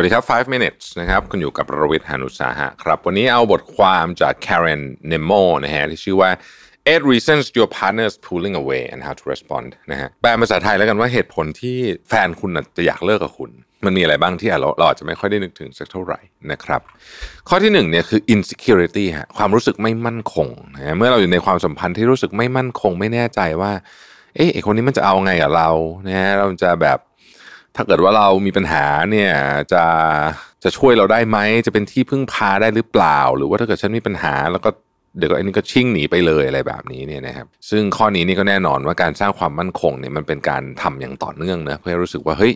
วัสดีครับ 5 minutes นะครับ คุณอยู่กับรวิทยานุสาหะครับ วันนี้เอาบทความจาก Karen Nemo นะฮะที่ชื่อว่า eight reasons your Partner's pulling away and how to respond นะฮะ แปลภาษาไทยแล้วกันว่าเหตุผลที่แฟนคุณจะอยากเลิกกับคุณ มันมีอะไรบ้างที่เราเราอาจจะไม่ค่อยได้นึกถึงสักเท่าไหร่นะครับ ข้อที่หนึ่งเนี่ยคือ insecurity ฮะ ความรู้สึกไม่มั่นคงนะฮะเมื่อเราอยู่ในความสัมพันธ์ที่รู้สึกไม่มั่นคง ไม่แน่ใจว่า เอ๊ะคนนี้มันจะเอาไงกับเรา นะฮะ เราจะแบบ ถ้าเกิดว่าเรามีปัญหาเนี่ยจะจะช่วยเราได้ไหมจะเป็นที่พึ่งพาได้หรือเปล่า หรือว่าถ้าเกิดฉันมีปัญหาแล้วก็เดี๋ยวก็อันนี้ก็ชิ่งหนีไปเลยอะไรแบบนี้เนี่ยนะครับ ซึ่งข้อนี้นี่ก็แน่นอนว่าการสร้างความมั่นคงเนี่ยมันเป็นการทำอย่างต่อเนื่องนะเพื่อรู้สึกว่าเฮ้ย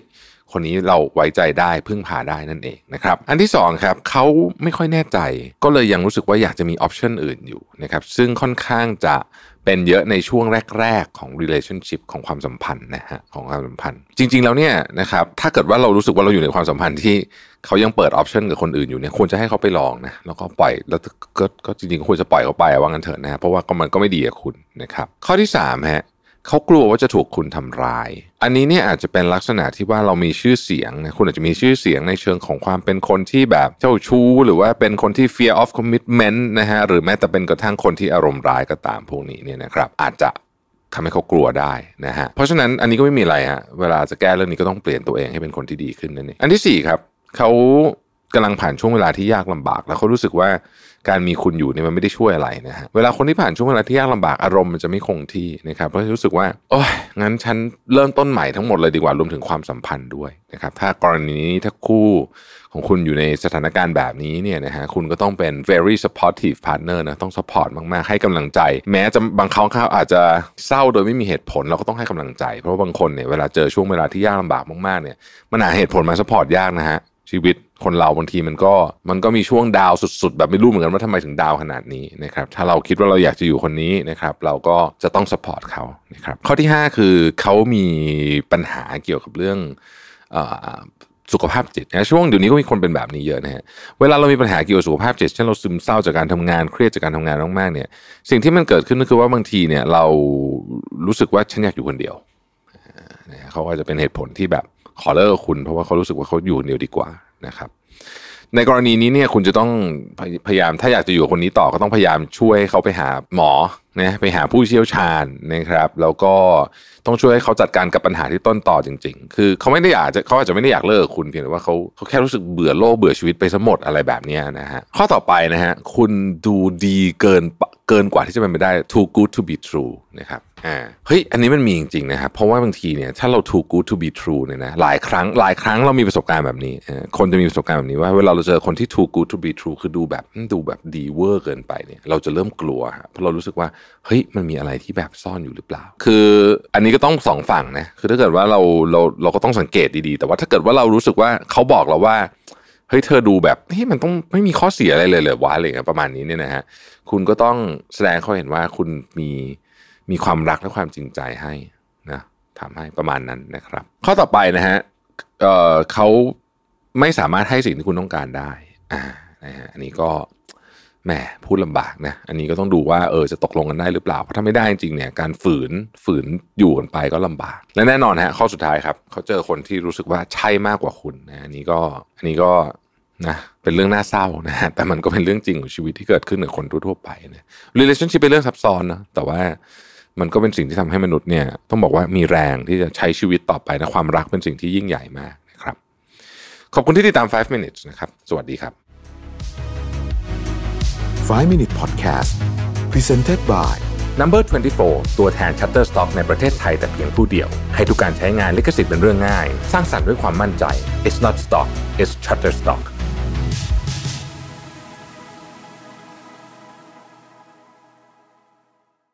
คนนี้เราไว้ใจได้พึ่งพาได้นั่นเองนะครับ อันที่สองครับเขาไม่ค่อยแน่ใจ ก็เลยยังรู้สึกว่าอยากจะมีออปชันอื่นอยู่นะครับซึ่งค่อนข้างจะ เป็นเยอะในช่วงแรก ๆ ของ relationship ของความสัมพันธ์นะฮะของความสัมพันธ์ จริง ๆ แล้วเนี่ยนะครับถ้าเกิดว่าเรารู้สึกว่าเราอยู่ในความสัมพันธ์ที่เขายังเปิดออปชันกับคนอื่นอยู่เนี่ยควรจะให้เขาไปลองนะแล้วก็ปล่อยแล้วก็ก็จริงๆควรจะปล่อยเขาไปว่างั้นเถอะนะเพราะว่าก็มันก็ไม่ดีกับคุณนะครับข้อที่สามฮะ เขากลัวว่าจะถูกคุณทำร้าย อันนี้เนี่ยอาจจะเป็นลักษณะที่ว่าเรามีชื่อเสียงนะคุณอาจจะมีชื่อเสียงในเชิงของความเป็นคนที่แบบเจ้าชู้ หรือว่าเป็นคนที่ fear of commitment นะฮะหรือแม้แต่เป็นกระทั่งคนที่อารมณ์ร้ายก็ตามพวกนี้เนี่ยนะครับ อาจจะทำให้เขากลัวได้นะฮะเพราะฉะนั้นอันนี้ก็ไม่มีอะไรฮะเวลาจะแก้เรื่องนี้ก็ต้องเปลี่ยนตัวเองให้เป็นคนที่ดีขึ้นนั่นเองอันที่สี่ครับเขา กำลังผ่านช่วงเวลาที่ยากลำบาก แล้วเขารู้สึกว่าการมีคุณอยู่เนี่ยมันไม่ได้ช่วยอะไรนะฮะเวลาคนที่ผ่านช่วงเวลาที่ยากลำบากอารมณ์มันจะไม่คงที่นะครับเพราะรู้สึกว่าโอ้ยงั้นฉันเริ่มต้นใหม่ทั้งหมดเลยดีกว่ารวมถึงความสัมพันธ์ด้วยนะครับถ้ากรณีนี้ถ้าคู่ของคุณอยู่ในสถานการณ์แบบนี้เนี่ยนะฮะคุณก็ต้องเป็น very supportive partner นะต้อง support มากๆ ให้กำลังใจ แม้จะบางครั้งเขาอาจจะเศร้าโดยไม่มีเหตุผลเราก็ต้องให้กำลังใจ เพราะาบางคนเนี่ยเวลาเจอช่วงเวลาที่ยากลำบากมากๆเนี่ยมันหาเหตุผลมา support ยากนะฮะ ชีวิตคนเราบางทีมันก็มันก็มีช่วงดาวสุด ๆ แบบไม่รู้เหมือนกันว่าทำไมถึงดาวขนาดนี้นะครับถ้าเราคิดว่าเราอยากจะอยู่คนนี้นะครับเราก็จะต้องสปอร์ตเขานะครับข้อที่ 5 คือเขามีปัญหาเกี่ยวกับเรื่องสุขภาพจิตนะช่วงเดี๋ยวนี้ก็มีคนเป็นแบบนี้เยอะนะฮะเวลาเรามีปัญหาเกี่ยวกับสุขภาพจิตเช่นเราซึมเศร้าจากการทำงานเครียดจากการทำงานมากๆเนี่ยสิ่งที่มันเกิดขึ้นก็คือว่าบางทีเนี่ยเรารู้สึกว่าฉันอยากอยู่คนเดียวเขาอาจจะเป็นเหตุผลที่แบบ ขอเลิกคุณ เพราะว่าเขารู้สึกว่าเขาอยู่คนเดียวดีกว่านะครับ ในกรณีนี้เนี่ยคุณจะต้องพยายามถ้าอยากจะอยู่คนนี้ต่อก็ต้องพยายามช่วยเขาไปหาหมอนะไปหาผู้เชี่ยวชาญนะครับ แล้วก็ต้องช่วยให้เขาจัดการกับปัญหาที่ต้นต่อจริง ๆ คือเขาไม่ได้อยากจะเขาอาจจะไม่ได้อยากเลิกคุณเพียงแต่ว่าเขาเขาแค่รู้สึกเบื่อโลกเบื่อชีวิตไปซะหมดอะไรแบบนี้นะฮะข้อต่อไปนะฮะคุณดูดีเกินเกินกว่าที่จะเป็นไปได้ too good to be true นะครับ อ่าเฮ้ยอันนี้มันมีจริงๆนะครับเพราะว่าบางทีเนี่ยถ้าเรา too good to be true เนี่ยนะหลายครั้งหลายครั้งเรามีประสบการณ์แบบนี้ คนจะมีประสบการณ์แบบนี้ว่าเวลาเราเจอคนที่ too good to be true คือดูแบบดูแบบดีเวอร์เกินไปเนี่ยเราจะเริ่มกลัวเพราะเรารู้สึกว่าเฮ้ยมันมีอะไรที่แบบซ่อนอยู่หรือเปล่า คืออันนี้ก็ต้องสองฝั่งนะคือถ้าเกิดว่าเราเราเราก็ต้องสังเกตดีๆ แต่ว่าถ้าเกิดว่าเรารู้สึกว่าเขาบอกเราว่าเฮ้ยเธอดูแบบเฮ้ยมันต้องไม่มีข้อเสียอะไรเลยเลยวะอะไรเงี้ยประมาณนี้เนี่ยนะฮะคุณก็ต้องแสดงเขาเห็นว่าคุณมี มีความรักและความจริงใจให้นะทำให้ประมาณนั้นนะครับ ข้อต่อไปนะฮะเเขาไม่สามารถให้สิ่งที่คุณต้องการได้อ่านะฮะอันนี้ก็แหมพูดลำบากนะอันนี้ก็ต้องดูว่าเออจะตกลงกันได้หรือเปล่าเพราะถ้าไม่ได้จริงเนี่ยการฝืนฝืนอยู่กันไปก็ลำบาก และแน่นอนฮะข้อสุดท้ายครับเขาเจอคนที่รู้สึกว่าใช่มากกว่าคุณนะอันนี้ก็อันนี้ก็นะเป็นเรื่องน่าเศร้านะฮะแต่มันก็เป็นเรื่องจริงของชีวิตที่เกิดขึ้นกับคนทั่วไปนะ relationship เป็นเรื่องซับซ้อนนะแต่ว่า มันก็เป็นสิ่งที่ทำให้มนุษย์เนี่ยต้องบอกว่ามีแรงที่จะใช้ชีวิตต่อไปนะความรักเป็นสิ่งที่ยิ่งใหญ่มากนะครับ ขอบคุณที่ติดตาม 5 minutes นะครับ สวัสดีครับ 5 Minute Podcast Presented by Number 24 ตัวแทน Shutterstock ในประเทศไทยแต่เพียงผู้เดียว ให้ทุกการใช้งานลิขสิทธิ์เป็นเรื่องง่าย สร้างสรรค์ด้วยความมั่นใจ It's not stock it's Shutterstock